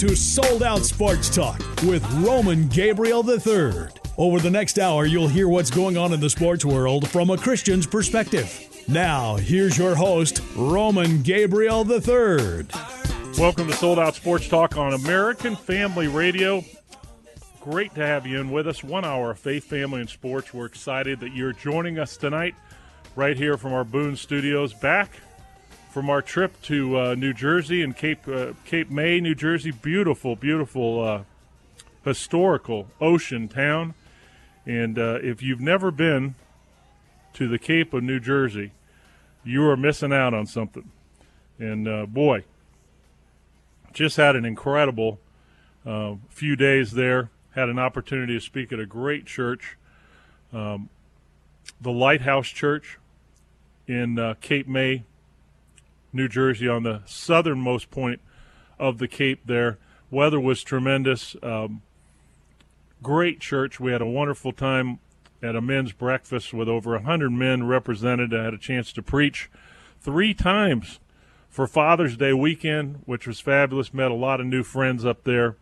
To Sold Out Sports Talk with Roman Gabriel III. Over the next hour, you'll hear what's going on in the sports world from a Christian's perspective. Now, here's your host, Roman Gabriel III. Welcome to Sold Out Sports Talk on American Family Radio. Great to have you in with us. One hour of faith, family, and sports. We're excited that you're joining us tonight, right here from our Boone Studios, back from our trip to uh, New Jersey and Cape uh, Cape May, New Jersey. Beautiful, beautiful, uh, historical ocean town. And uh, if you've never been to the Cape of New Jersey, you are missing out on something. And uh, boy, just had an incredible uh, few days there. Had an opportunity to speak at a great church, um, the Lighthouse Church in Cape May, New Jersey, on the southernmost point of the Cape there. Weather was tremendous. Um, great church. We had a wonderful time at a men's breakfast with over 100 men represented. I had a chance to preach three times for Father's Day weekend, which was fabulous. Met a lot of new friends up there.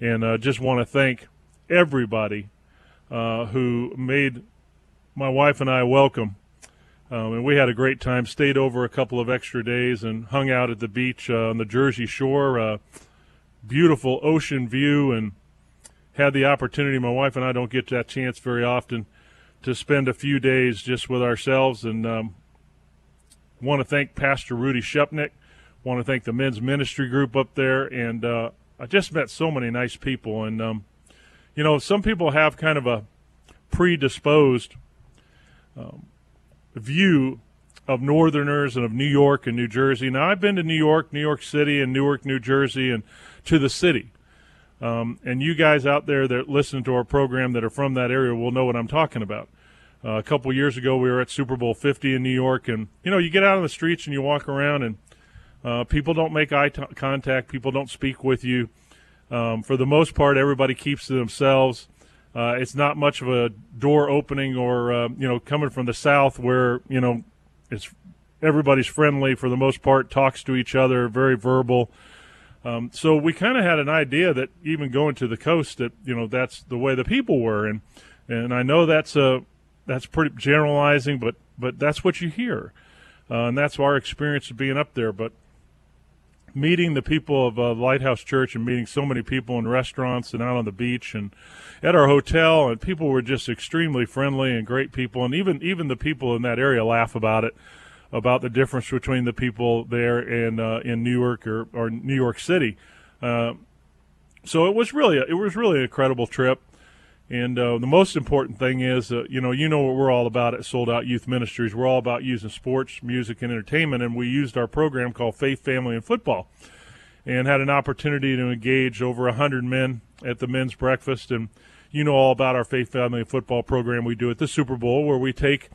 And uh, just want to thank everybody uh, who made my wife and I welcome um, and we had a great time. Stayed over a couple of extra days and hung out at the beach uh, on the Jersey Shore. Uh, beautiful ocean view, and had the opportunity. My wife and I don't get that chance very often to spend a few days just with ourselves. And um, want to thank Pastor Rudy Shepnick. Want to thank the men's ministry group up there, and uh, I just met so many nice people. And um, you know, some people have kind of a predisposed um, view of Northerners and of New York and New Jersey. Now, I've been to New York, New York City, and Newark, New Jersey, and to the city. Um, and you guys out there that listen to our program that are from that area will know what I'm talking about. Uh, a couple years ago, we were at Super Bowl 50 in New York, and you know, you get out on the streets and you walk around, and uh, people don't make eye t- contact, people don't speak with you. Um, for the most part, everybody keeps to themselves. Uh, it's not much of a door opening or uh, you know coming from the south where you know it's everybody's friendly for the most part, talks to each other, very verbal. Um, so we kind of had an idea that even going to the coast, that you know that's the way the people were, and and I know that's a that's pretty generalizing, but but that's what you hear, uh, and that's our experience of being up there. But meeting the people of uh, Lighthouse Church and meeting so many people in restaurants and out on the beach and at our hotel, and people were just extremely friendly and great people, and even even the people in that area laugh about it, about the difference between the people there and uh, in New York or, or New York City. Uh, so it was really a, it was really an incredible trip. And uh, the most important thing is, uh, you know, you know what we're all about at Sold Out Youth Ministries. We're all about using sports, music, and entertainment, and we used our program called Faith, Family, and Football, and had an opportunity to engage over hundred men at the men's breakfast. And you know all about our Faith, Family, and Football program we do at the Super Bowl, where we take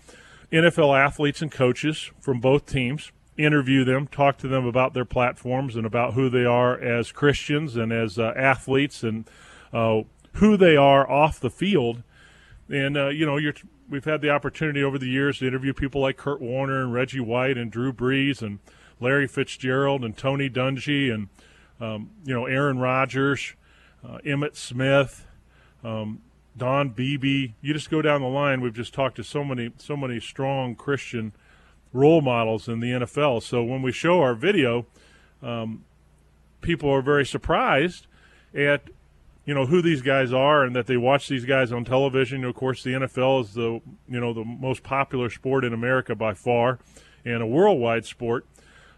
NFL athletes and coaches from both teams, interview them, talk to them about their platforms and about who they are as Christians and as uh, athletes and uh, who they are off the field. And uh, you know, we've had the opportunity over the years to interview people like Kurt Warner and Reggie White and Drew Brees and Larry Fitzgerald and Tony Dungy and um, you know Aaron Rodgers, uh, Emmitt Smith, um, Don Beebe. You just go down the line. We've just talked to so many so many strong Christian role models in the NFL. So when we show our video, um, people are very surprised at you know who these guys are and that they watch these guys on television. Of course, the NFL is the you know the most popular sport in America by far, and a worldwide sport.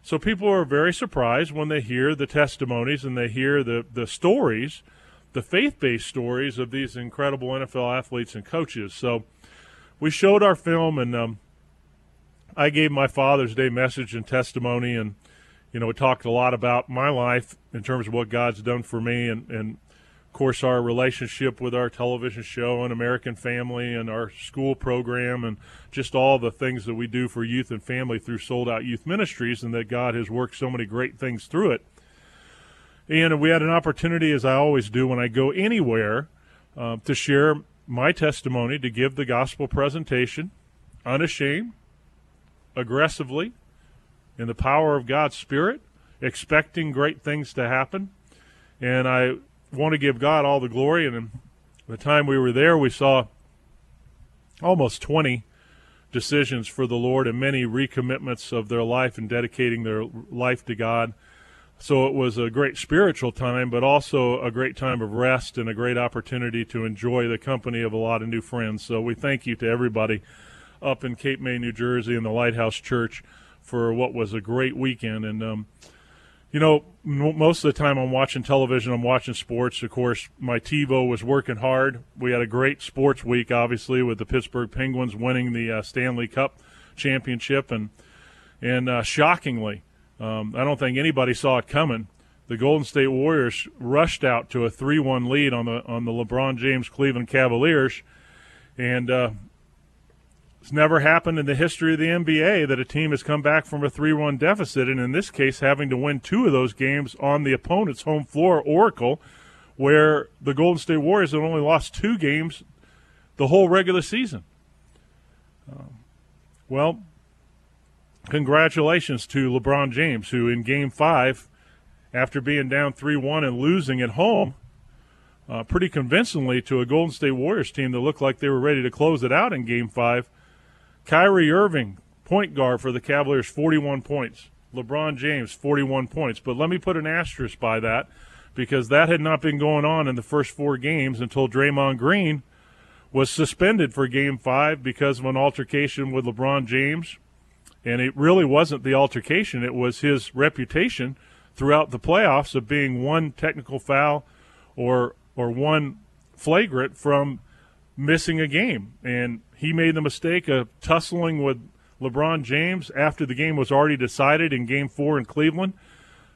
So people are very surprised when they hear the testimonies and they hear the the stories, the faith-based stories of these incredible NFL athletes and coaches. So we showed our film and um, I gave my Father's Day message and testimony and you know, we talked a lot about my life in terms of what God's done for me and, and of course, our relationship with our television show and American Family and our school program and just all the things that we do for youth and family through Sold Out Youth Ministries and that God has worked so many great things through it. And we had an opportunity, as I always do when I go anywhere, uh, to share my testimony, to give the gospel presentation unashamed, aggressively, in the power of God's Spirit, expecting great things to happen And I want to give God all the glory. And the time we were there, we saw almost 20 decisions for the Lord and many recommitments of their life and dedicating their life to God. So it was a great spiritual time, but also a great time of rest and a great opportunity to enjoy the company of a lot of new friends. So we thank you to everybody up in Cape May, New Jersey, and the Lighthouse Church for what was a great weekend. And um, you know, m- most of the time I'm watching television, I'm watching sports. Of course, my TiVo was working hard. We had a great sports week, obviously, with the Pittsburgh Penguins winning the uh, Stanley Cup championship, and and uh, shockingly, um, I don't think anybody saw it coming. The Golden State Warriors rushed out to a three-one lead on the on the LeBron James Cleveland Cavaliers, and uh, it's never happened in the history of the NBA that a team has come back from a 3 1 deficit, and in this case, having to win two of those games on the opponent's home floor, Oracle, where the Golden State Warriors have only lost two games the whole regular season. Um, well, congratulations to LeBron James, who in game five, after being down 3 1 and losing at home, uh, pretty convincingly to a Golden State Warriors team that looked like they were ready to close it out in game five Kyrie Irving, point guard for the Cavaliers, 41 points. LeBron James, 41 points. But let me put an asterisk by that because that had not been going on in the first four games until Draymond Green was suspended for game five because of an altercation with LeBron James. And it really wasn't the altercation, it was his reputation throughout the playoffs of being one technical foul or or one flagrant from missing a game. And he made the mistake of tussling with LeBron James after the game was already decided in game four in Cleveland.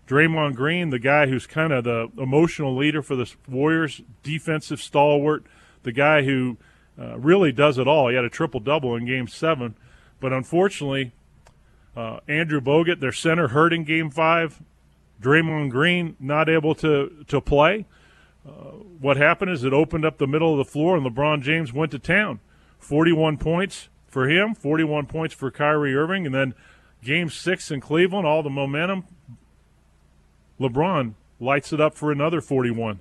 Draymond Green, the guy who's kind of the emotional leader for the Warriors, defensive stalwart, the guy who uh, really does it all. He had a triple double in game seven. But unfortunately, uh, Andrew Bogut, their center, hurt in game five. Draymond Green not able to, to play. Uh, what happened is it opened up the middle of the floor, and LeBron James went to town. 41 points for him, 41 points for Kyrie Irving, and then game six in Cleveland, all the momentum. LeBron lights it up for another 41.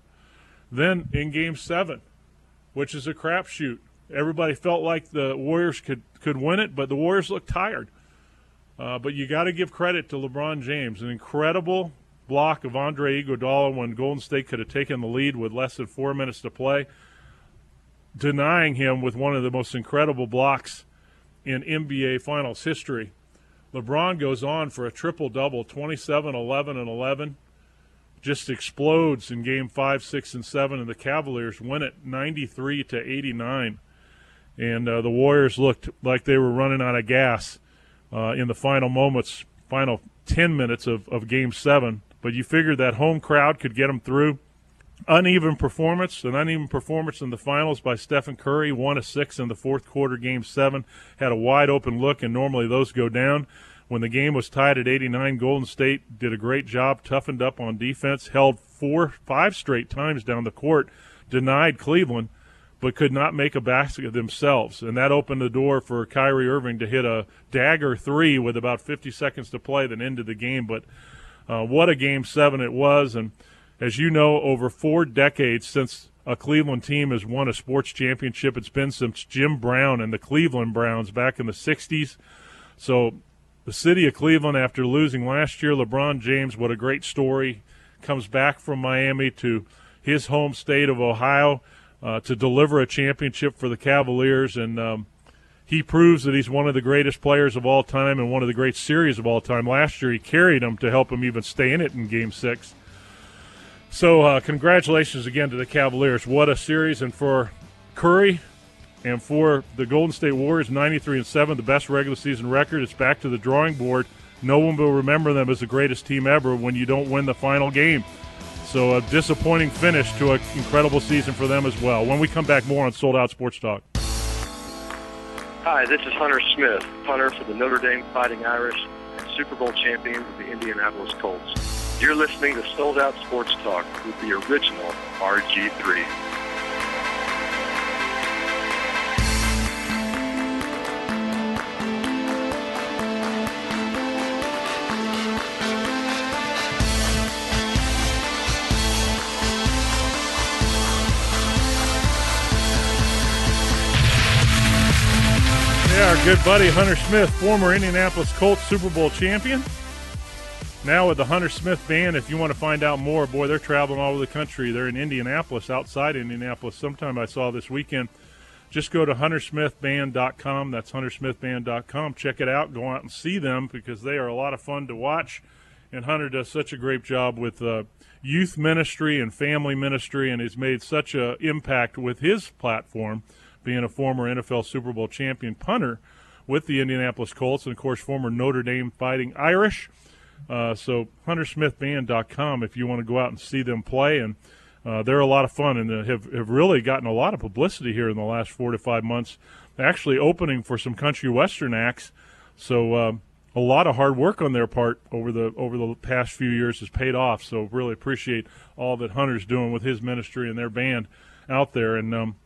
Then in game seven, which is a crapshoot, everybody felt like the Warriors could, could win it, but the Warriors looked tired. Uh, but you got to give credit to LeBron James. An incredible block of Andre Iguodala when Golden State could have taken the lead with less than four minutes to play denying him with one of the most incredible blocks in NBA Finals history. LeBron goes on for a triple double 27, 11, and 11. Just explodes in game five, six, and seven, and the Cavaliers win it 93 to 89. And uh, the Warriors looked like they were running out of gas uh, in the final moments, final 10 minutes of, of game seven. But you figured that home crowd could get them through uneven performance, an uneven performance in the finals by Stephen Curry, one of six in the fourth quarter, game seven, had a wide open look, and normally those go down. When the game was tied at 89, Golden State did a great job, toughened up on defense, held four, five straight times down the court, denied Cleveland, but could not make a basket themselves. And that opened the door for Kyrie Irving to hit a dagger three with about 50 seconds to play, then ended the game. But uh, what a game seven it was. And as you know, over four decades since a Cleveland team has won a sports championship, it's been since Jim Brown and the Cleveland Browns back in the 60s. So the city of Cleveland, after losing last year, LeBron James, what a great story, comes back from Miami to his home state of Ohio uh, to deliver a championship for the Cavaliers. And um, he proves that he's one of the greatest players of all time and one of the great series of all time. Last year, he carried them to help him even stay in it in Game 6. So, uh, congratulations again to the Cavaliers. What a series! And for Curry and for the Golden State Warriors, 93 and 7, the best regular season record. It's back to the drawing board. No one will remember them as the greatest team ever when you don't win the final game. So, a disappointing finish to an incredible season for them as well. When we come back, more on Sold Out Sports Talk. Hi, this is Hunter Smith, punter for the Notre Dame Fighting Irish and Super Bowl champion of the Indianapolis Colts. You're listening to Sold Out Sports Talk with the original RG3. Yeah, our good buddy Hunter Smith, former Indianapolis Colts Super Bowl champion, now with the Hunter Smith Band, if you want to find out more, boy, they're traveling all over the country. They're in Indianapolis, outside Indianapolis. Sometime I saw this weekend. Just go to huntersmithband.com. That's huntersmithband.com. Check it out. Go out and see them because they are a lot of fun to watch. And Hunter does such a great job with uh, youth ministry and family ministry, and has made such an impact with his platform – being a former NFL Super Bowl champion punter with the Indianapolis Colts, and of course, former Notre Dame Fighting Irish. Uh, so, HunterSmithBand.com if you want to go out and see them play. And uh, they're a lot of fun and have, have really gotten a lot of publicity here in the last four to five months. Actually, opening for some country western acts. So, uh, a lot of hard work on their part over the over the past few years has paid off. So, really appreciate all that Hunter's doing with his ministry and their band out there. And um,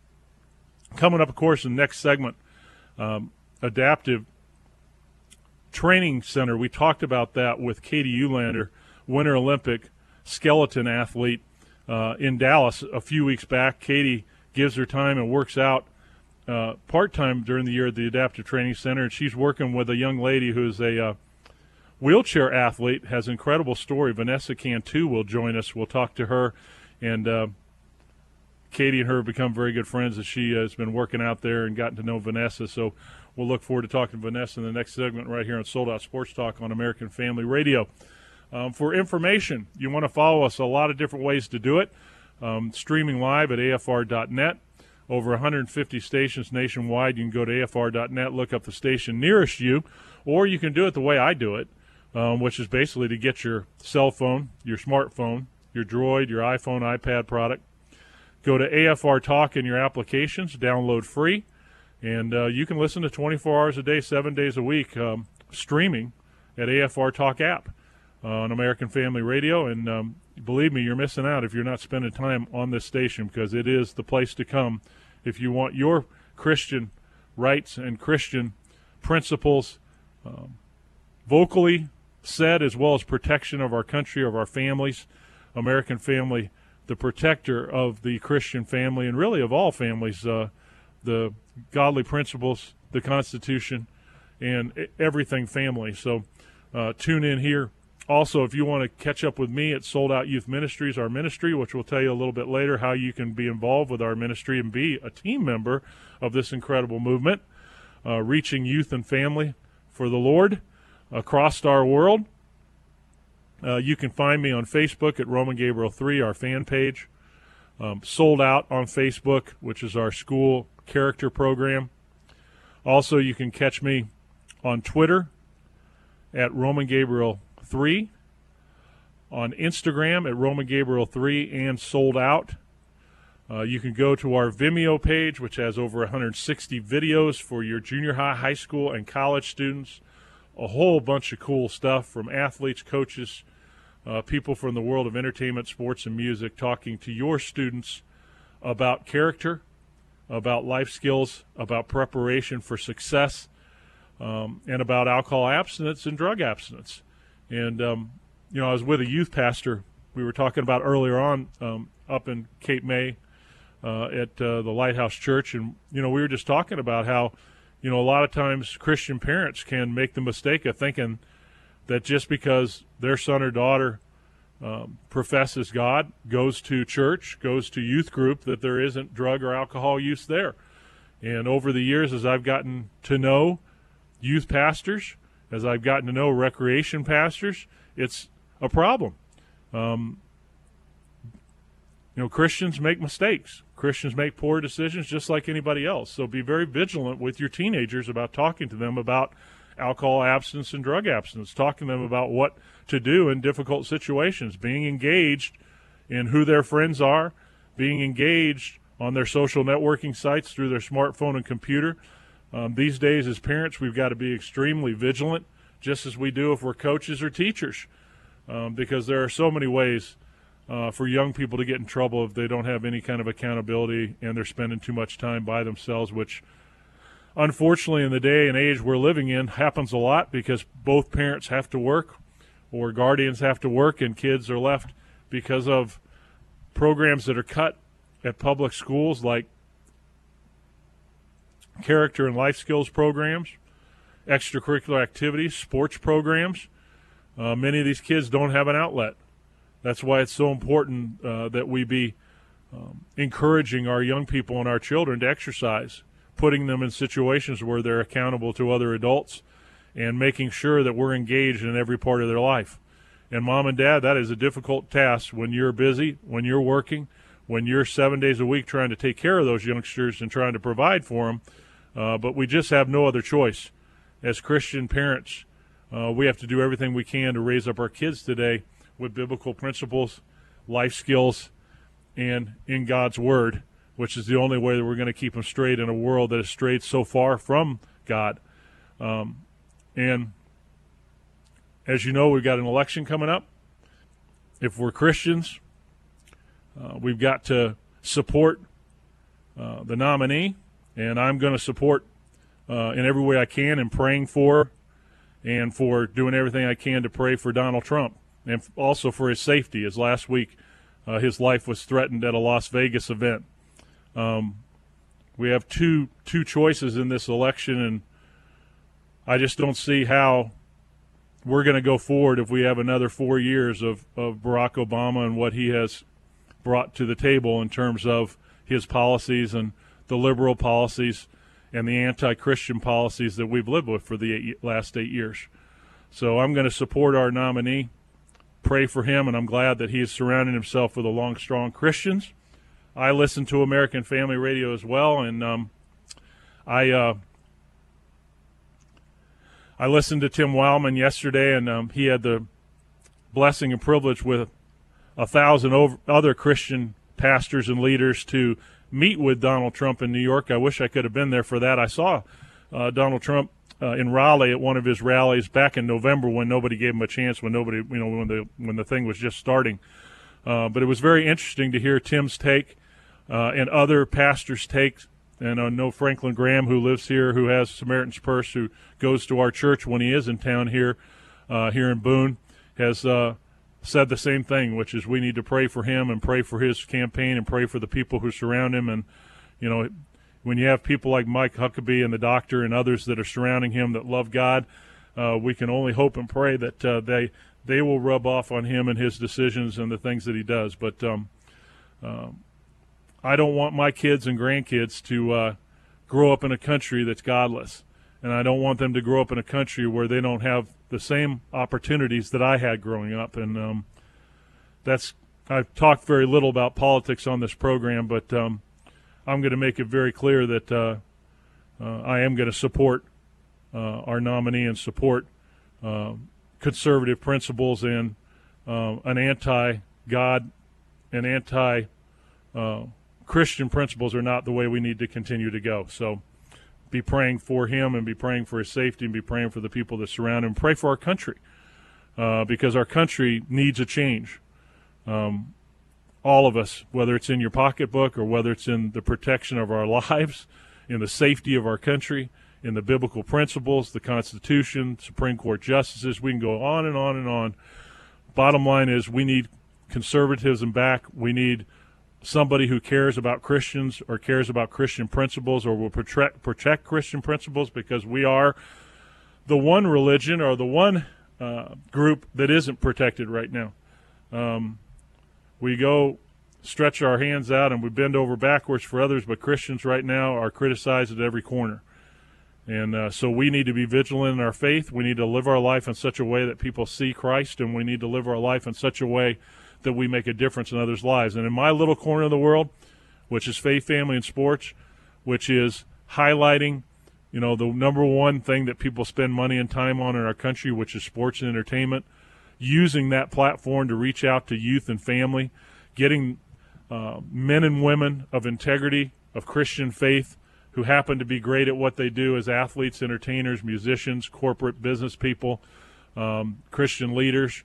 Coming up, of course, in the next segment, um, adaptive training center. We talked about that with Katie Uhlaender, Winter Olympic skeleton athlete uh, in Dallas a few weeks back. Katie gives her time and works out uh, part time during the year at the Adaptive Training Center, and she's working with a young lady who's a uh, wheelchair athlete. Has incredible story. Vanessa Cantu will join us. We'll talk to her and uh, Katie and her have become very good friends as she has been working out there and gotten to know Vanessa. So we'll look forward to talking to Vanessa in the next segment right here on Sold Out Sports Talk on American Family Radio. Um, for information, you want to follow us a lot of different ways to do it. Um, streaming live at afr.net. Over 150 stations nationwide. You can go to afr.net, look up the station nearest you, or you can do it the way I do it, um, which is basically to get your cell phone, your smartphone, your Droid, your iPhone, iPad product, Go to AFR Talk in your applications, download free, and uh, you can listen to 24 hours a day, seven days a week, um, streaming at AFR Talk app uh, on American Family Radio. And um, believe me, you're missing out if you're not spending time on this station because it is the place to come if you want your Christian rights and Christian principles um, vocally said, as well as protection of our country, of our families. American Family the protector of the Christian family and really of all families, uh, the godly principles, the Constitution, and everything family. So uh, tune in here. Also, if you want to catch up with me at Sold Out Youth Ministries, our ministry, which we'll tell you a little bit later how you can be involved with our ministry and be a team member of this incredible movement, uh, reaching youth and family for the Lord across our world. Uh, you can find me on Facebook at Roman Gabriel 3, our fan page. Um, sold out on Facebook, which is our school character program. Also, you can catch me on Twitter at Roman Gabriel 3, on Instagram at Roman Gabriel 3 and sold out. Uh, you can go to our Vimeo page, which has over 160 videos for your junior high, high school, and college students a whole bunch of cool stuff from athletes, coaches, uh, people from the world of entertainment, sports, and music talking to your students about character, about life skills, about preparation for success, um, and about alcohol abstinence and drug abstinence. And, um, you know, I was with a youth pastor we were talking about earlier on um, up in Cape May uh, at uh, the Lighthouse Church. And, you know, we were just talking about how you know, a lot of times Christian parents can make the mistake of thinking that just because their son or daughter um, professes God, goes to church, goes to youth group, that there isn't drug or alcohol use there. And over the years, as I've gotten to know youth pastors, as I've gotten to know recreation pastors, it's a problem. Um, you know, Christians make mistakes. Christians make poor decisions just like anybody else. So be very vigilant with your teenagers about talking to them about alcohol abstinence and drug abstinence, talking to them about what to do in difficult situations, being engaged in who their friends are, being engaged on their social networking sites through their smartphone and computer. Um, these days, as parents, we've got to be extremely vigilant, just as we do if we're coaches or teachers, um, because there are so many ways uh, for young people to get in trouble if they don't have any kind of accountability and they're spending too much time by themselves, which unfortunately in the day and age we're living in happens a lot because both parents have to work or guardians have to work and kids are left because of programs that are cut at public schools like character and life skills programs, extracurricular activities, sports programs. Uh, many of these kids don't have an outlet. That's why it's so important uh, that we be um, encouraging our young people and our children to exercise, putting them in situations where they're accountable to other adults, and making sure that we're engaged in every part of their life. And mom and dad, that is a difficult task when you're busy, when you're working, when you're seven days a week trying to take care of those youngsters and trying to provide for them. Uh, but we just have no other choice. As Christian parents, uh, we have to do everything we can to raise up our kids today with biblical principles, life skills, and in God's Word, which is the only way that we're going to keep them straight in a world that is strayed so far from God. Um, and as you know, we've got an election coming up. If we're Christians, uh, we've got to support uh, the nominee, and I'm going to support uh, in every way I can and praying for and for doing everything I can to pray for Donald Trump and also for his safety. As last week, uh, his life was threatened at a Las Vegas event. Um, we have two two choices in this election, and I just don't see how we're going to go forward if we have another four years of, of Barack Obama and what he has brought to the table in terms of his policies and the liberal policies and the anti-Christian policies that we've lived with for the eight, last eight years. So I'm going to support our nominee, pray for him, and I'm glad that he is surrounding himself with a long, strong Christians. I listen to American Family Radio as well, and um, I uh, I listened to Tim Wildmon yesterday, and um, he had the blessing and privilege with a thousand other Christian pastors and leaders to meet with Donald Trump in New York. I wish I could have been there for that. I saw uh, Donald Trump uh, in Raleigh at one of his rallies back in November when nobody gave him a chance, when nobody, you know, when the when the thing was just starting. Uh, but it was very interesting to hear Tim's take uh, and other pastors' takes and I know Franklin Graham, who lives here, who has Samaritan's Purse, who goes to our church when he is in town here, uh, here in Boone, has uh, said the same thing, which is we need to pray for him and pray for his campaign and pray for the people who surround him. And you know, when you have people like Mike Huckabee and the doctor and others that are surrounding him that love God, uh, we can only hope and pray that uh, they they will rub off on him and his decisions and the things that he does. But um, um, I don't want my kids and grandkids to uh, grow up in a country that's godless, and I don't want them to grow up in a country where they don't have the same opportunities that I had growing up. And um, that's I've talked very little about politics on this program, but um, I'm going to make it very clear that uh, uh, I am going to support uh, our nominee and support uh, conservative principles and uh, an anti-God and anti Christian principles are not the way we need to continue to go. So be praying for him and be praying for his safety and be praying for the people that surround him. Pray for our country uh, because our country needs a change. Um, all of us, whether it's in your pocketbook or whether it's in the protection of our lives, in the safety of our country, in the biblical principles, the Constitution, Supreme Court justices, we can go on and on and on. Bottom line is we need conservatism back. We need somebody who cares about Christians or cares about Christian principles or will protect, protect Christian principles because we are the one religion or the one uh, group that isn't protected right now. Um, we go stretch our hands out and we bend over backwards for others, but Christians right now are criticized at every corner. And uh, so we need to be vigilant in our faith. We need to live our life in such a way that people see Christ, and we need to live our life in such a way that we make a difference in others' lives. And in my little corner of the world, which is faith, family, and sports, which is highlighting, you know, the number one thing that people spend money and time on in our country, which is sports and entertainment, using that platform to reach out to youth and family, getting uh, men and women of integrity, of Christian faith, who happen to be great at what they do as athletes, entertainers, musicians, corporate business people, um, Christian leaders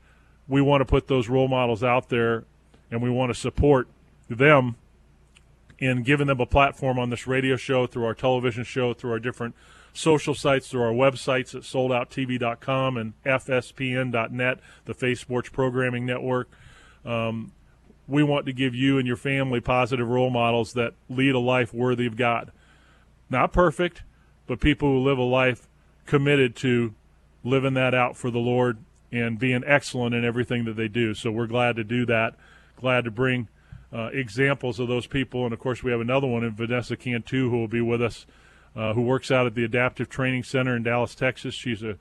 we want to put those role models out there and we want to support them in giving them a platform on this radio show, through our television show, through our different social sites, through our websites at soldouttv.com and fspn.net, the Faith Sports Programming Network. Um, we want to give you and your family positive role models that lead a life worthy of God. Not perfect, but people who live a life committed to living that out for the Lord and being excellent in everything that they do. So we're glad to do that. Glad to bring uh, examples of those people. And of course, we have another one in Vanessa Cantu who will be with us, uh, who works out at the Adaptive Training Center in Dallas, Texas. She's a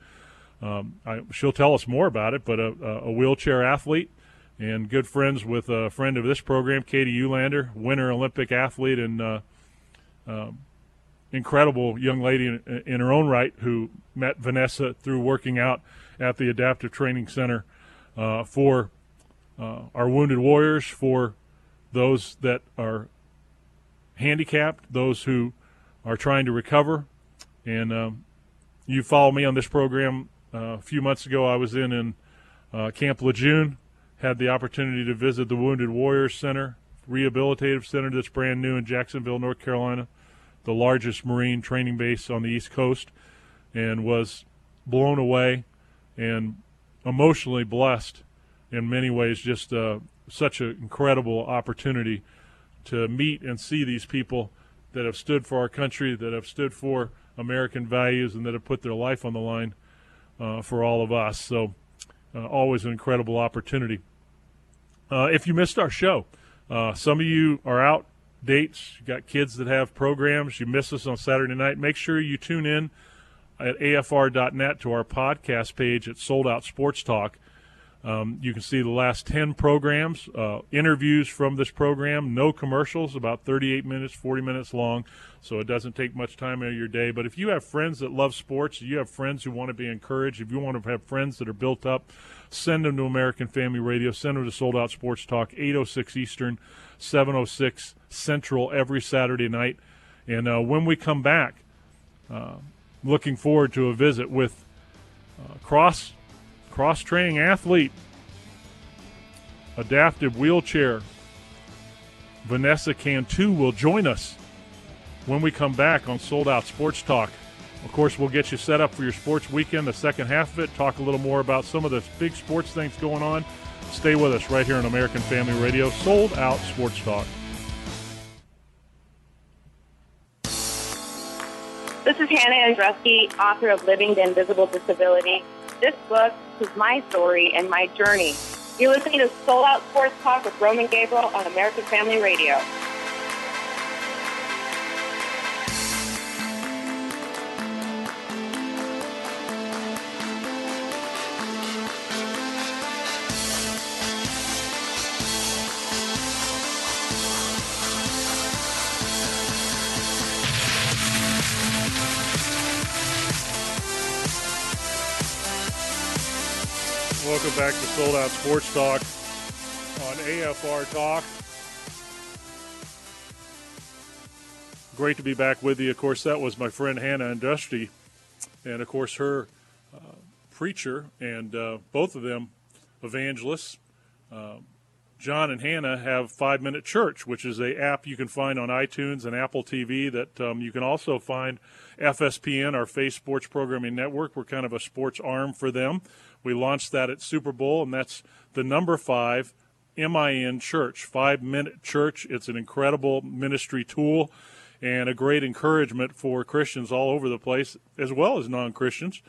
um, I, she'll tell us more about it, but a, a, wheelchair athlete and good friends with a friend of this program, Katie Uhlaender, winter Olympic athlete and uh, um, incredible young lady in, in, her own right who met Vanessa through working out at the Adaptive Training Center uh, for uh, our wounded warriors, for those that are handicapped, those who are trying to recover. And um, you follow me on this program. Uh, a few months ago, I was in in uh, Camp Lejeune, had the opportunity to visit the Wounded Warriors Center, rehabilitative center that's brand new in Jacksonville, North Carolina, the largest Marine training base on the East Coast, and was blown away and emotionally blessed in many ways. Just uh, such an incredible opportunity to meet and see these people that have stood for our country, that have stood for American values, and that have put their life on the line uh, for all of us. So, uh, always an incredible opportunity. Uh, if you missed our show, uh, some of you are out dates, you got kids that have programs, you miss us on Saturday night, make sure you tune in at afr.net to our podcast page at Sold Out Sports Talk. Um, you can see the last 10 programs, uh, interviews from this program, no commercials, about 38 minutes, 40 minutes long, so it doesn't take much time out of your day. But if you have friends that love sports, you have friends who want to be encouraged, if you want to have friends that are built up, send them to American Family Radio, send them to Sold Out Sports Talk, 806 Eastern, 706 Central every Saturday night. And uh, when we come back, uh, looking forward to a visit with uh, Cross cross training athlete, adaptive wheelchair. Vanessa Cantu will join us when we come back on Sold Out Sports Talk. Of course, we'll get you set up for your sports weekend, the second half of it, talk a little more about some of the big sports things going on. Stay with us right here on American Family Radio, Sold Out Sports Talk. This is Hannah Andreski, author of Living the Invisible Disability. This book is my story and my journey. You're listening to Sold Out Sports Talk with Roman Gabriel on American Family Radio. Welcome back to Sold Out Sports Talk on AFR Talk. Great to be back with you. Of course, that was my friend Hannah Andusty, and of course, her uh, preacher, and uh, both of them evangelists. Uh, John and Hannah have Five Minute Church, which is a app you can find on iTunes and Apple TV. That um, you can also find FSPN, our Faith Sports Programming Network. We're kind of a sports arm for them. We launched that at Super Bowl, and that's the number five MIN Church, Five Minute Church. It's an incredible ministry tool and a great encouragement for Christians all over the place, as well as non Christians.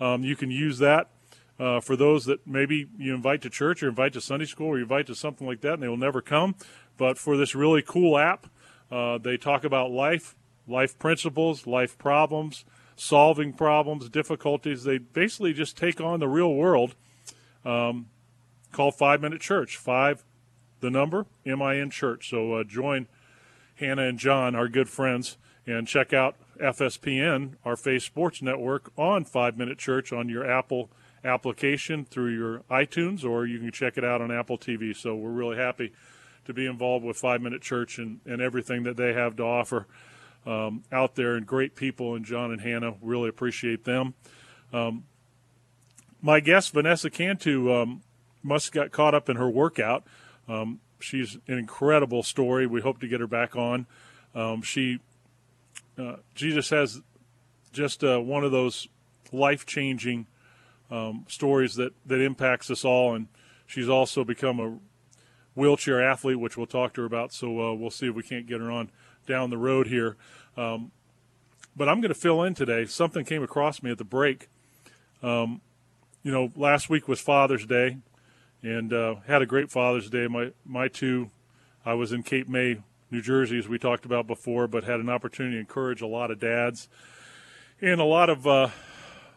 Um, you can use that uh, for those that maybe you invite to church or invite to Sunday school or you invite to something like that and they will never come. But for this really cool app, uh, they talk about life, life principles, life problems, solving problems, difficulties. They basically just take on the real world. Um, called Five Minute Church. Five, the number, M I N Church. So uh, join Hannah and John, our good friends, and check out FSPN, our Faith Sports Network, on Five Minute Church on your Apple application through your iTunes, or you can check it out on Apple TV. So we're really happy to be involved with Five Minute Church and, and everything that they have to offer um, out there, and great people. And John and Hannah really appreciate them. Um, my guest Vanessa Cantu um, must got caught up in her workout. Um, she's an incredible story. We hope to get her back on. Um, she uh, Jesus has just uh, one of those life changing um, stories that that impacts us all, and she's also become a wheelchair athlete, which we'll talk to her about. So uh, we'll see if we can't get her on down the road here. Um, but I'm going to fill in today. Something came across me at the break. Um, you know, last week was Father's Day, and uh, had a great Father's Day. My my two, I was in Cape May, New Jersey, as we talked about before, but had an opportunity to encourage a lot of dads and a lot of uh,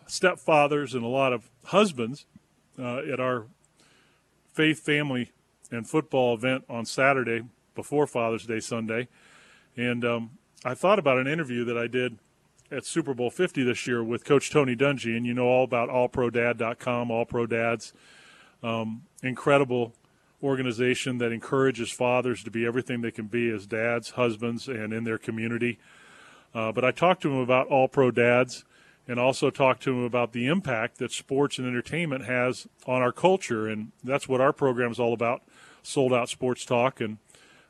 stepfathers and a lot of husbands uh, at our faith, family, and football event on Saturday before Father's Day Sunday. And um, I thought about an interview that I did at Super Bowl 50 this year with Coach Tony Dungy, and you know all about allprodad.com, All Pro Dads. Um, incredible organization that encourages fathers to be everything they can be as dads, husbands, and in their community. Uh, but I talked to him about All Pro Dads and also talked to him about the impact that sports and entertainment has on our culture. And that's what our program is all about Sold Out Sports Talk. And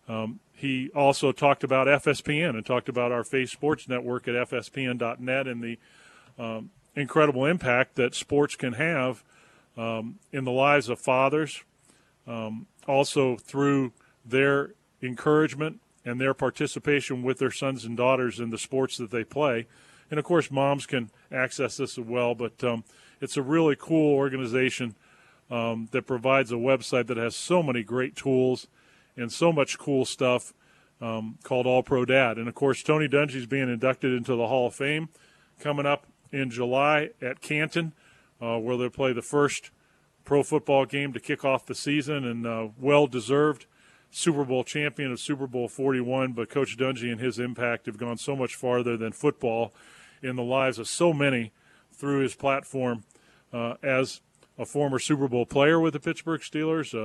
um, he also talked about FSPN and talked about our Faith Sports Network at FSPN.net and the um, incredible impact that sports can have um, in the lives of fathers, um, also through their encouragement and their participation with their sons and daughters in the sports that they play. And of course, moms can access this as well, but um, it's a really cool organization um, that provides a website that has so many great tools and so much cool stuff um, called All Pro Dad. And of course, Tony Dungy is being inducted into the Hall of Fame coming up in July at Canton, uh, where they'll play the first pro football game to kick off the season, and uh, well deserved. Super Bowl champion of Super Bowl 41, but Coach Dungy and his impact have gone so much farther than football in the lives of so many through his platform uh, as a former Super Bowl player with the Pittsburgh Steelers,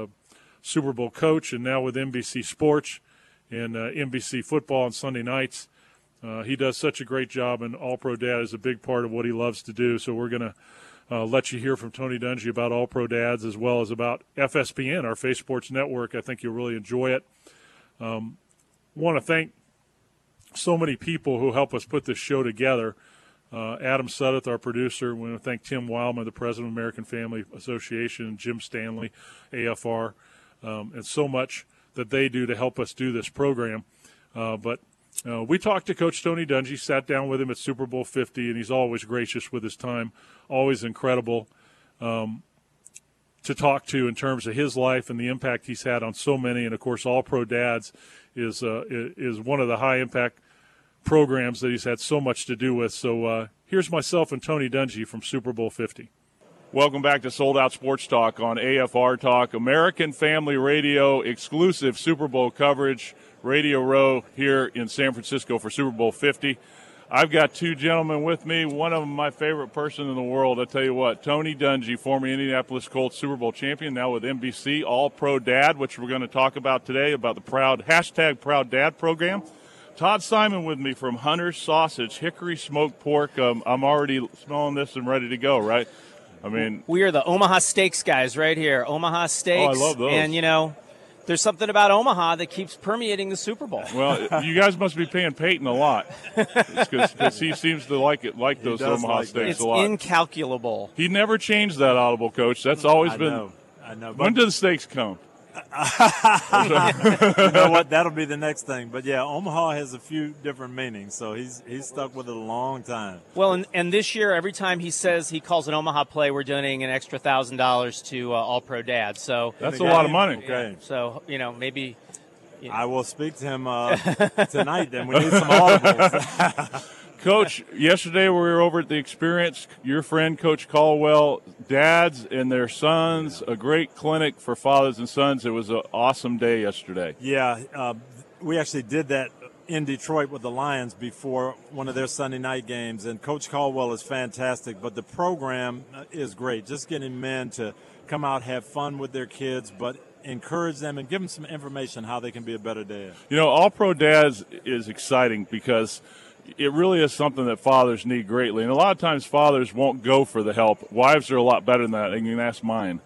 Super Bowl coach, and now with NBC Sports and uh, NBC Football on Sunday nights. Uh, he does such a great job, and All Pro Dad is a big part of what he loves to do. So we're going to uh, let you hear from Tony Dungy about All Pro Dads as well as about FSPN, our Faith Sports Network. I think you'll really enjoy it. Um, Want to thank so many people who help us put this show together. Uh, Adam Suddeth, our producer. We want to thank Tim Wildmon, the president of American Family Association, Jim Stanley, AFR, um, and so much that they do to help us do this program. Uh, but uh, we talked to Coach Tony Dungy, sat down with him at Super Bowl 50, and he's always gracious with his time, always incredible um, to talk to in terms of his life and the impact he's had on so many. And of course, All Pro Dads is uh, is one of the high impact programs that he's had so much to do with. So uh, here's myself and Tony Dungy from Super Bowl 50. Welcome back to Sold Out Sports Talk on AFR Talk, American Family Radio, exclusive Super Bowl coverage, Radio Row here in San Francisco for Super Bowl 50. I've got two gentlemen with me. One of them, my favorite person in the world. I tell you what, Tony Dungy, former Indianapolis Colts Super Bowl champion, now with NBC, All Pro Dad, which we're going to talk about today about the proud hashtag Proud Dad program. Todd Simon with me from Hunter's Sausage, Hickory Smoked Pork. Um, I'm already smelling this and ready to go, right? I mean, we are the Omaha Steaks guys right here. Omaha Steaks. Oh, I love those. And, you know, there's something about Omaha that keeps permeating the Super Bowl. Well, you guys must be paying Peyton a lot because he seems to like it, like those Omaha like steaks it's a lot. incalculable. he never changed that audible, coach. That's always I been. know. I know. When do the steaks come? you know what? That'll be the next thing. But yeah, Omaha has a few different meanings, so he's he's stuck with it a long time. Well, and, and this year, every time he says he calls an Omaha play, we're donating an extra thousand dollars to uh, All Pro Dad. So, That's a the lot of money. Okay. so you know, maybe I will speak to him uh, tonight. Then we need some audibles. Coach, yesterday we were over at the experience. Your friend, Coach Caldwell, dads and their sons, a great clinic for fathers and sons. It was an awesome day yesterday. yeah, uh, we actually did that in Detroit with the Lions before one of their Sunday night games, and Coach Caldwell is fantastic. But the program is great. Just getting men to come out, have fun with their kids, but encourage them and give them some information how they can be a better dad. You know, All Pro Dads is exciting because it really is something that fathers need greatly. And a lot of times fathers won't go for the help. Wives are a lot better than that. And you can ask mine.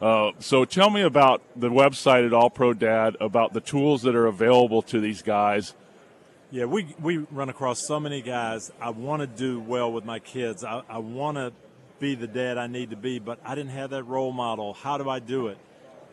Uh, so tell me about the website at All Pro Dad, about the tools that are available to these guys. Yeah, we, we run across so many guys. I want to do well with my kids. I, I want to be the dad I need to be, but I didn't have that role model. How do I do it?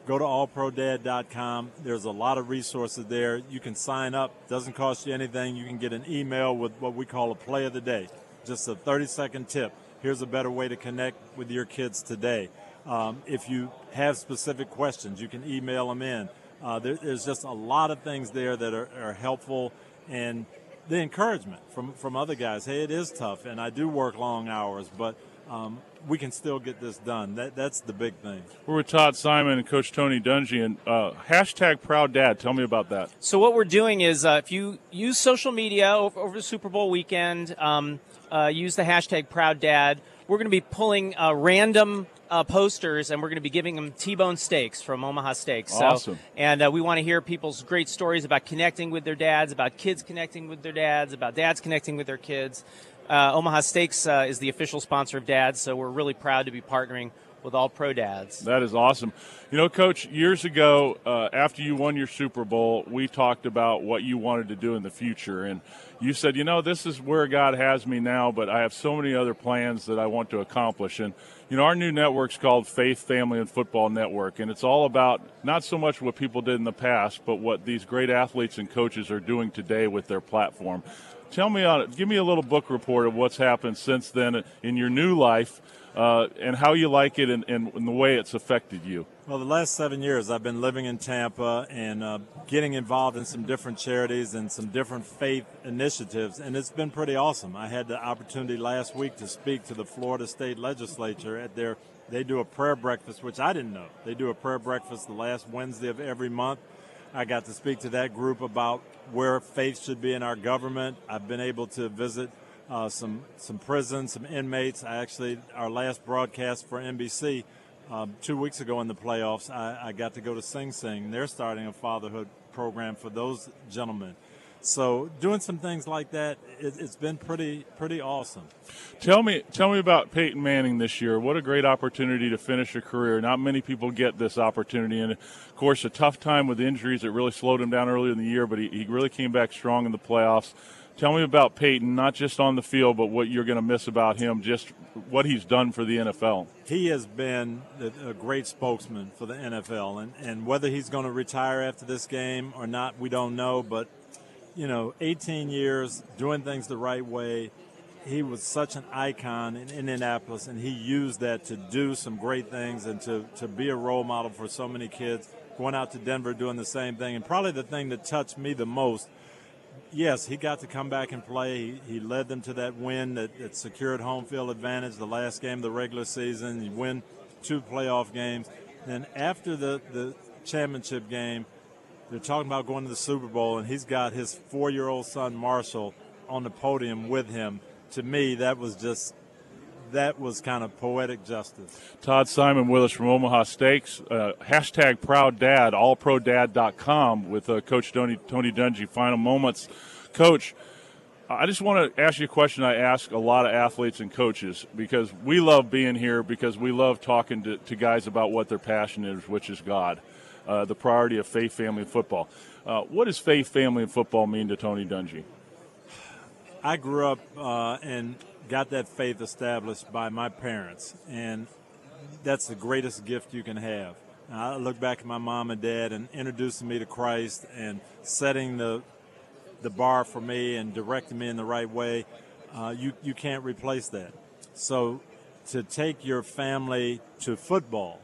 Go to allprodad.com. There's a lot of resources there. You can sign up. Doesn't cost you anything. You can get an email with what we call a play of the day. Just a 30 second tip. Here's a better way to connect with your kids today. Um, if you have specific questions, you can email them in. Uh, there, there's just a lot of things there that are, are helpful and the encouragement from, from other guys. Hey, it is tough, and I do work long hours, but um, we can still get this done. That, that's the big thing. We're with Todd Simon and Coach Tony Dungy, and uh, hashtag Proud Dad. Tell me about that. So what we're doing is, uh, if you use social media over, over the Super Bowl weekend, um, uh, use the hashtag Proud Dad. We're going to be pulling uh, random uh, posters, and we're going to be giving them T-bone steaks from Omaha Steaks. So, Awesome. And uh, we want to hear people's great stories about connecting with their dads, about kids connecting with their dads, about dads connecting with their kids. Uh, Omaha Steaks uh, is the official sponsor of Dads, so we're really proud to be partnering with all pro dads. That is awesome. You know, Coach, years ago, uh, after you won your Super Bowl, we talked about what you wanted to do in the future. And you said, you know, this is where God has me now, but I have so many other plans that I want to accomplish. And, you know, our new network's called Faith, Family, and Football Network. And it's all about not so much what people did in the past, but what these great athletes and coaches are doing today with their platform. Tell me on it. Give me a little book report of what's happened since then in your new life uh, and how you like it and, and, and the way it's affected you. Well, the last seven years, I've been living in Tampa and uh, getting involved in some different charities and some different faith initiatives, and it's been pretty awesome. I had the opportunity last week to speak to the Florida State Legislature at their. They do a prayer breakfast, which I didn't know. They do a prayer breakfast the last Wednesday of every month. I got to speak to that group about where faith should be in our government. I've been able to visit uh, some some prisons, some inmates. I actually our last broadcast for NBC um, two weeks ago in the playoffs, I, I got to go to Sing Sing. They're starting a fatherhood program for those gentlemen. So doing some things like that, it, it's been pretty pretty awesome. Tell me, tell me about Peyton Manning this year. What a great opportunity to finish a career. Not many people get this opportunity, and of course, a tough time with injuries that really slowed him down earlier in the year. But he, he really came back strong in the playoffs. Tell me about Peyton, not just on the field, but what you're going to miss about him, just what he's done for the NFL. He has been a great spokesman for the NFL, and, and whether he's going to retire after this game or not, we don't know. But, you know, 18 years doing things the right way. He was such an icon in Indianapolis, and he used that to do some great things and to, to be a role model for so many kids. Going out to Denver doing the same thing. And probably the thing that touched me the most – yes, he got to come back and play. He, he led them to that win that, that, secured home field advantage the last game of the regular season. Win two playoff games. Then after the, the championship game, they're talking about going to the Super Bowl, and he's got his four year old son, Marshall, on the podium with him. To me, that was just that was kind of poetic justice. Todd Simon with us from Omaha Steaks. Uh, hashtag Proud Dad, allprodad.com with uh, Coach Tony, Tony Dungy. Final moments. Coach, I just want to ask you a question I ask a lot of athletes and coaches because we love being here because we love talking to, to guys about what their passion is, which is God, uh, the priority of faith, family, and football. Uh, what does faith, family, and football mean to Tony Dungy? I grew up uh, in got that faith established by my parents, and that's the greatest gift you can have. I look back at my mom and dad and introducing me to Christ and setting the the bar for me and directing me in the right way. Uh, you you can't replace that. So to take your family to football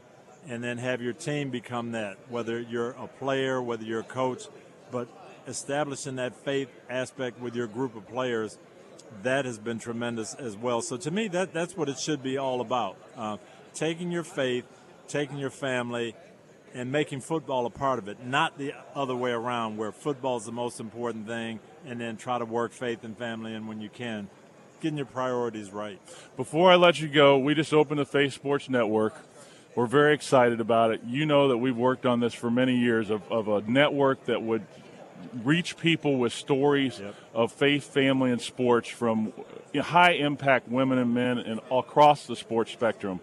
and then have your team become that, whether you're a player, whether you're a coach, but establishing that faith aspect with your group of players that has been tremendous as well. So to me, that that's what it should be all about: uh, taking your faith, taking your family, and making football a part of it, not the other way around, where football is the most important thing, and then try to work faith and family in when you can. Getting your priorities right. Before I let you go, we just opened the Faith Sports Network. We're very excited about it. You know that we've worked on this for many years of, of a network that would reach people with stories yep. of faith, family, and sports from you know, high impact women and men and across the sports spectrum.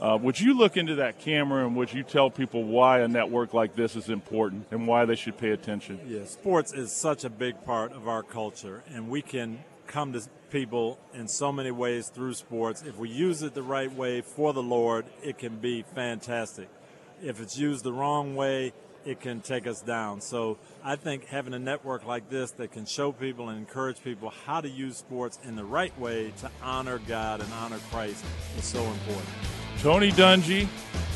Uh, would you look into that camera and would you tell people why a network like this is important and why they should pay attention? Yeah, sports is such a big part of our culture, and we can come to people in so many ways through sports. If we use it the right way for the Lord, it can be fantastic. if it's used the wrong way, it can take us down. So I think having a network like this that can show people and encourage people how to use sports in the right way to honor God and honor Christ is so important. Tony Dungy,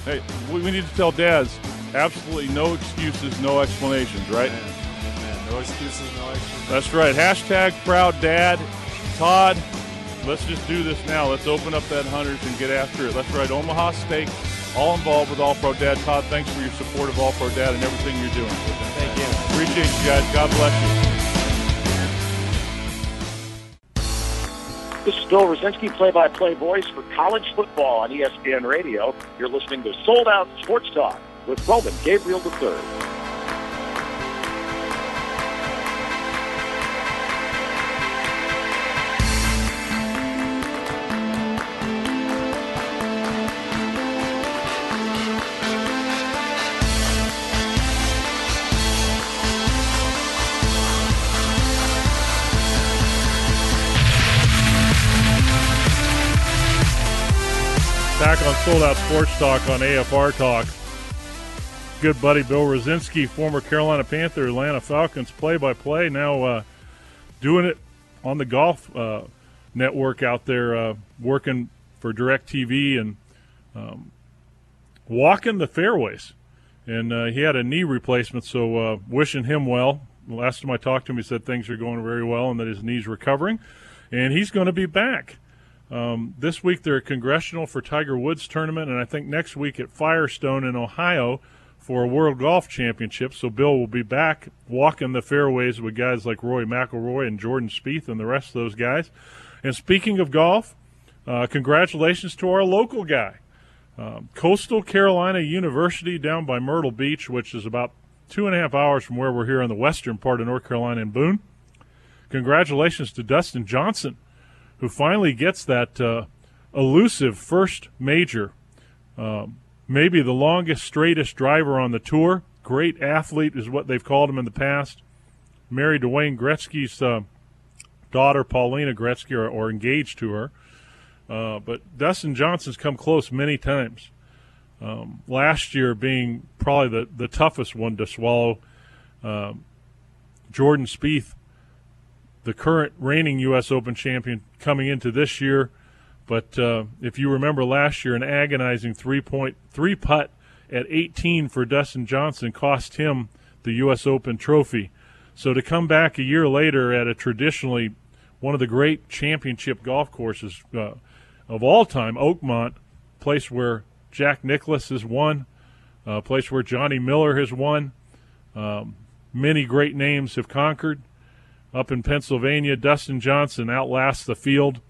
hey, we need to tell dads absolutely no excuses, no explanations, right? Man, man, no excuses, no explanations. That's right. Hashtag proud dad. Todd, let's just do this now. Let's open up that Hunters and get after it. Let's write Omaha Steak all involved with All Pro Dad. Todd, thanks for your support of All Pro Dad and everything you're doing. Thank you. Appreciate you guys. God bless you. This is Bill Rosinski, play-by-play voice for college football on ESPN Radio. You're listening to Sold Out Sports Talk with Roman Gabriel III. On Sold Out Sports Talk on AFR Talk. Good buddy Bill Rosinski, former Carolina Panther, Atlanta Falcons play by play, now uh, doing it on the golf uh, network out there, uh, working for DirecTV and um, walking the fairways. And uh, he had a knee replacement, so uh, wishing him well. Last time I talked to him, he said things are going very well and that his knee's recovering. And he's going to be back. Um, this week they're at Congressional for Tiger Woods tournament, and I think next week at Firestone in Ohio for a World Golf Championship. So Bill will be back walking the fairways with guys like Rory McIlroy and Jordan Spieth and the rest of those guys. And speaking of golf, uh, congratulations to our local guy, um, Coastal Carolina University down by Myrtle Beach, which is about two and a half hours from where we're here in the western part of North Carolina in Boone. Congratulations to Dustin Johnson who finally gets that uh, elusive first major. Um, maybe the longest, straightest driver on the tour. Great athlete is what they've called him in the past. Married to Wayne Gretzky's uh, daughter, Paulina Gretzky, or, or engaged to her. Uh, but Dustin Johnson's come close many times. Um, last year being probably the, the toughest one to swallow. Um, Jordan Spieth the current reigning U.S. Open champion coming into this year. But uh, if you remember last year, an agonizing three point three putt at 18 for Dustin Johnson cost him the U.S. Open trophy. So to come back a year later at a traditionally one of the great championship golf courses uh, of all time, Oakmont, place where Jack Nicklaus has won, a place where Johnny Miller has won, um, many great names have conquered up in Pennsylvania. Dustin Johnson outlasts the field,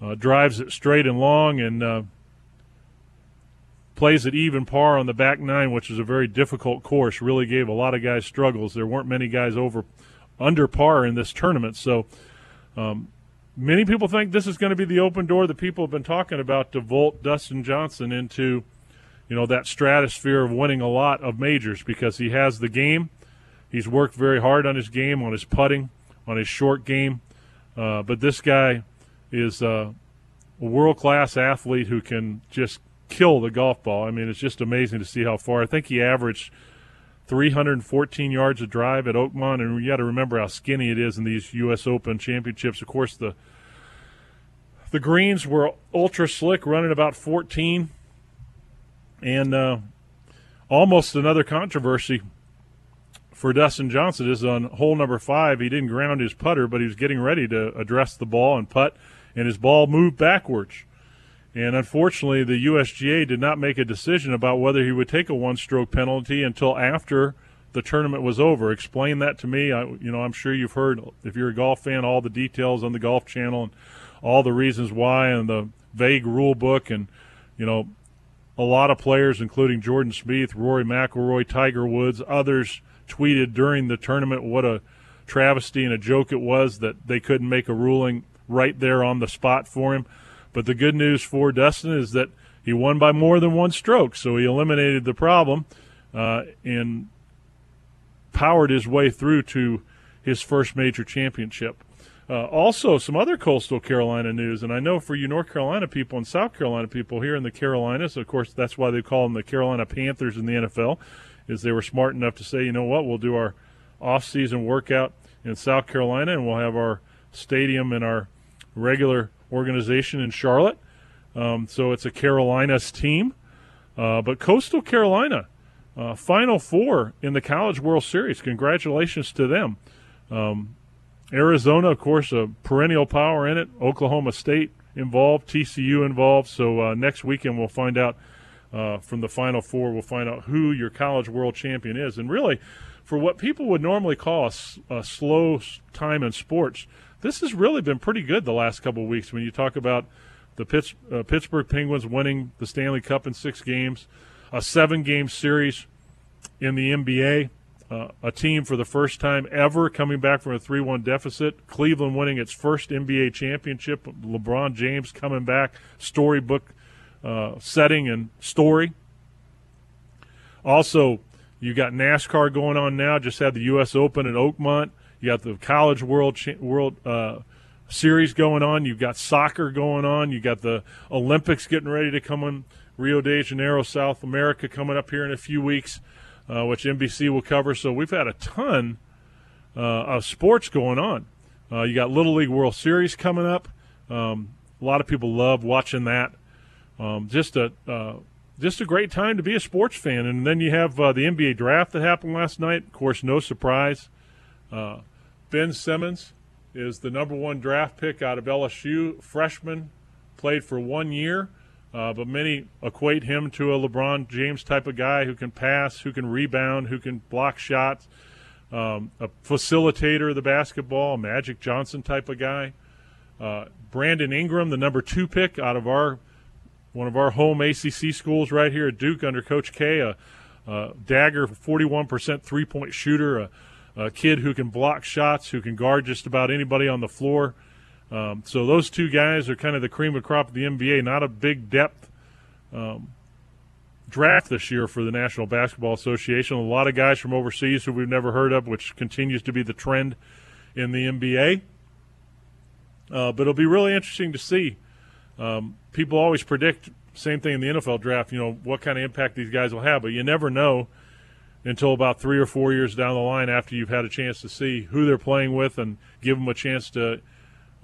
uh, drives it straight and long, and uh, plays it even par on the back nine, which is a very difficult course. Really gave a lot of guys struggles. There weren't many guys over under par in this tournament, so. Um, many people think this is going to be the open door that people have been talking about to vault Dustin Johnson into, you know, that stratosphere of winning a lot of majors because he has the game. He's worked very hard on his game, on his putting on his short game. Uh, but this guy is uh, a world class athlete who can just kill the golf ball. I mean, it's just amazing to see how far. I think he averaged 314 yards of drive at Oakmont, and you got to remember how skinny it is in these U.S. Open championships. Of course, the the greens were ultra slick, running about 14, and uh, almost another controversy for Dustin Johnson is on hole number five. He didn't ground his putter, but he was getting ready to address the ball and putt, and his ball moved backwards. And unfortunately, the USGA did not make a decision about whether he would take a one-stroke penalty until after the tournament was over. Explain that to me. I, you know, I'm sure you've heard, if you're a golf fan, all the details on the Golf Channel and all the reasons why and the vague rule book and you know a lot of players, including Jordan Spieth, Rory McIlroy, Tiger Woods, others tweeted during the tournament what a travesty and a joke it was that they couldn't make a ruling right there on the spot for him. But the good news for Dustin is that he won by more than one stroke, so he eliminated the problem uh, and powered his way through to his first major championship. Uh, also, some other coastal Carolina news, and I know for you North Carolina people and South Carolina people here in the Carolinas, of course, that's why they call them the Carolina Panthers in the NFL, is they were smart enough to say, you know what, we'll do our off-season workout in South Carolina, and we'll have our stadium and our regular organization in Charlotte. Um, so it's a Carolinas team, uh, but Coastal Carolina, uh, Final Four in the College World Series. Congratulations to them. Um, Arizona, of course, a perennial power in it. Oklahoma State involved, TCU involved. So uh, next weekend we'll find out uh, from the Final Four. We'll find out who your College World Champion is, and really, for what people would normally call a, a slow time in sports, this has really been pretty good the last couple of weeks. When you talk about the Pitts, uh, Pittsburgh Penguins winning the Stanley Cup in six games, a seven-game series in the NBA uh, a team for the first time ever coming back from a 3 1 deficit. Cleveland winning its first NBA championship. LeBron James coming back, storybook uh, setting and story. Also, you got NASCAR going on now. Just had the U.S. Open at Oakmont. You got the College World World uh, Series going on. You've got soccer going on. You got the Olympics getting ready to come in Rio de Janeiro, South America, coming up here in a few weeks uh, which NBC will cover. So we've had a ton uh, of sports going on. Uh, you got Little League World Series coming up. Um, a lot of people love watching that. Um, just a uh, just a great time to be a sports fan. And then you have uh, the NBA draft that happened last night. Of course, no surprise. Uh, ben Simmons is the number one draft pick out of LSU. Freshman, played for one year. Uh, but many equate him to a LeBron James type of guy who can pass, who can rebound, who can block shots, um, a facilitator of the basketball, Magic Johnson type of guy. Uh, Brandon Ingram, the number two pick out of our one of our home ACC schools right here at Duke under Coach K, a, a dagger, 41% three point shooter, a, a kid who can block shots, who can guard just about anybody on the floor. Um, so those two guys are kind of the cream of the crop of the NBA. Not a big depth um, draft this year for the National Basketball Association. A lot of guys from overseas who we've never heard of, which continues to be the trend in the NBA. Uh, but it'll be really interesting to see. Um, people always predict same thing in the NFL draft. You know what kind of impact these guys will have, but you never know until about three or four years down the line after you've had a chance to see who they're playing with and give them a chance to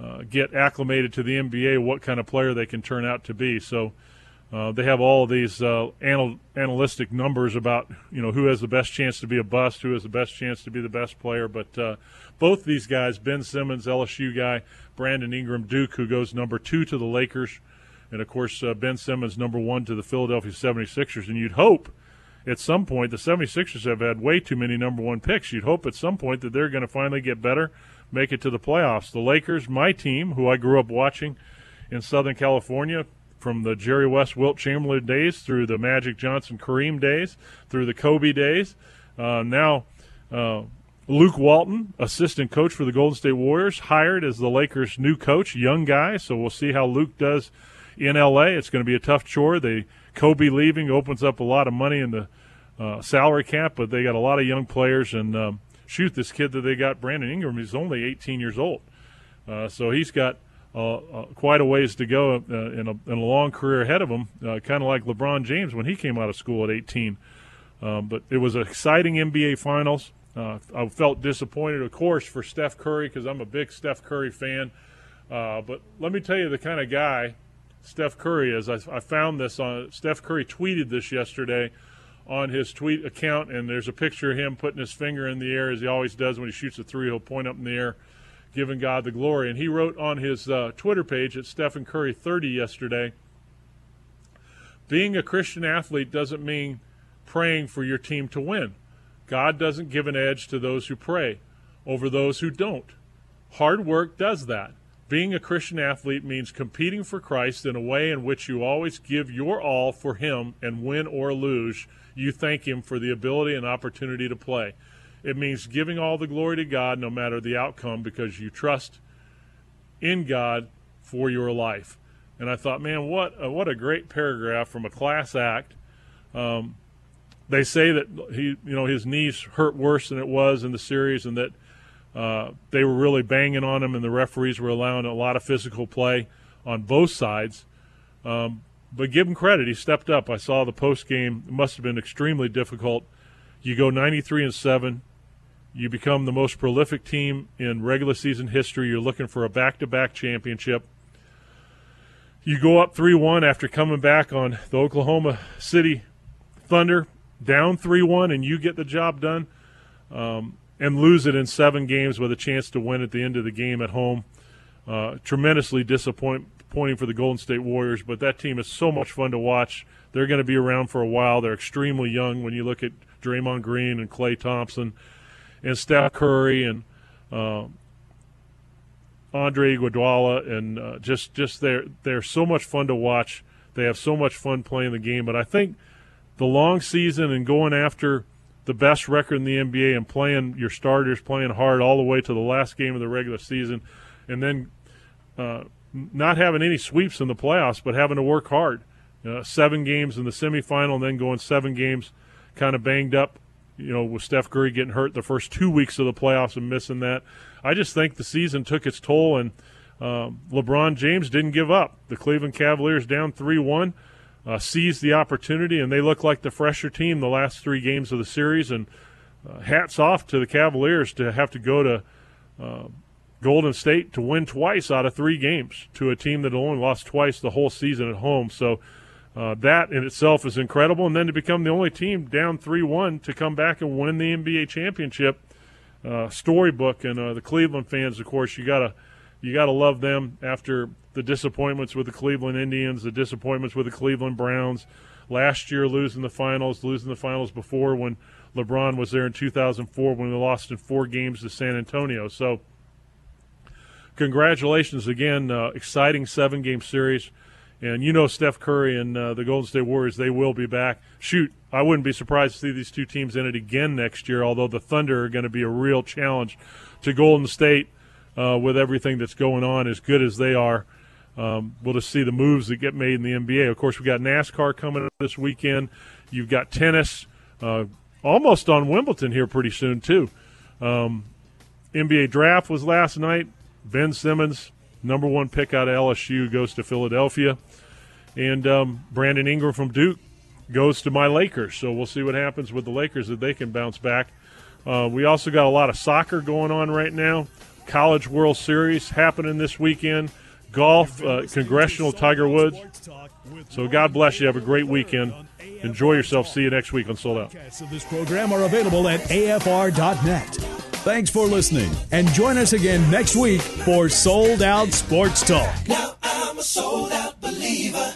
uh, get acclimated to the NBA, what kind of player they can turn out to be. So uh, they have all these uh, anal- analytic numbers about you know who has the best chance to be a bust, who has the best chance to be the best player. But uh, both these guys, Ben Simmons, LSU guy, Brandon Ingram, Duke, who goes number two to the Lakers, and of course uh, Ben Simmons number one to the Philadelphia 76ers. And you'd hope at some point the 76ers have had way too many number one picks. You'd hope at some point that they're going to finally get better make it to the playoffs. The Lakers, my team, who I grew up watching in Southern California from the Jerry West, Wilt Chamberlain days through the Magic Johnson, Kareem days, through the Kobe days. Uh, now, uh, Luke Walton, assistant coach for the Golden State Warriors, hired as the Lakers' new coach, young guy. So we'll see how Luke does in LA. It's going to be a tough chore. They Kobe leaving opens up a lot of money in the uh, salary cap, but they got a lot of young players, and um, shoot, this kid that they got, Brandon Ingram, he's only 18 years old. Uh, so he's got uh, uh, quite a ways to go uh, in, a, in, a, long career ahead of him, uh, kind of like LeBron James when he came out of school at 18. Um, but it was exciting NBA Finals. I felt disappointed, of course, for Steph Curry because I'm a big Steph Curry fan. but let me tell you the kind of guy Steph Curry is. I, I found this on Steph Curry tweeted this yesterday on his tweet account, and there's a picture of him putting his finger in the air as he always does when he shoots a three. He'll point up in the air, giving God the glory. And he wrote on his uh, Twitter page at Stephen Curry 30 yesterday being a Christian athlete doesn't mean praying for your team to win. God doesn't give an edge to those who pray over those who don't. Hard work does that. Being a Christian athlete means competing for Christ in a way in which you always give your all for Him and win or lose you thank Him for the ability and opportunity to play. It means giving all the glory to God no matter the outcome because you trust in God for your life. And I thought, man, what a, what a great paragraph from a class act. Um, they say that he, you know, his knees hurt worse than it was in the series, and that uh, they were really banging on him, and the referees were allowing a lot of physical play on both sides. Um, but give him credit; he stepped up. I saw the post game; it must have been extremely difficult. You go 93 and seven. You become the most prolific team in regular season history. You're looking for a back-to-back championship. You go up 3-1 after coming back on the Oklahoma City Thunder, down 3-1, and you get the job done. Um, and lose it in seven games with a chance to win at the end of the game at home. Uh, tremendously disappointing for the Golden State Warriors, but that team is so much fun to watch. They're going to be around for a while. They're extremely young when you look at Draymond Green and Klay Thompson and Steph Curry and uh, Andre Iguodala, and uh, just just they're they're so much fun to watch. They have so much fun playing the game. But I think the long season and going after the best record in the NBA and playing your starters, playing hard all the way to the last game of the regular season, and then uh, not having any sweeps in the playoffs, but having to work hard. Uh, seven games in the semifinal, and then going seven games, kind of banged up. You know, with Steph Curry getting hurt the first two weeks of the playoffs and missing that. I just think the season took its toll, and uh, LeBron James didn't give up. The Cleveland Cavaliers down three one uh, seized the opportunity, and they look like the fresher team the last three games of the series. And uh, hats off to the Cavaliers to have to go to uh, Golden State to win twice out of three games to a team that only lost twice the whole season at home. So uh, that in itself is incredible. And then to become the only team down 3 1 to come back and win the NBA championship. Uh, storybook and uh, the Cleveland fans, of course, you gotta you gotta love them after the disappointments with the Cleveland Indians, the disappointments with the Cleveland Browns. Last year, losing the finals, losing the finals before when LeBron was there in 2004 when they lost in four games to San Antonio. So, congratulations again. Uh, exciting seven game series. And you know Steph Curry and uh, the Golden State Warriors, they will be back. Shoot, I wouldn't be surprised to see these two teams in it again next year, although the Thunder are going to be a real challenge to Golden State uh, with everything that's going on, as good as they are. Um, we'll just see the moves that get made in the NBA. Of course, we've got NASCAR coming up this weekend. You've got tennis, uh, almost on Wimbledon here pretty soon too. Um, NBA draft was last night. Ben Simmons, number one pick out of LSU, goes to Philadelphia, and um, Brandon Ingram from Duke goes to my Lakers. So we'll see what happens with the Lakers if they can bounce back. Uh, we also got a lot of soccer going on right now. College World Series happening this weekend golf, uh, congressional Tiger Woods. So God bless you. Have a great weekend. Enjoy yourself. See you next week on Sold Out. Of this program are available at afr.net. Thanks for listening, and join us again next week for Sold Out Sports Talk. Now I'm a sold out believer.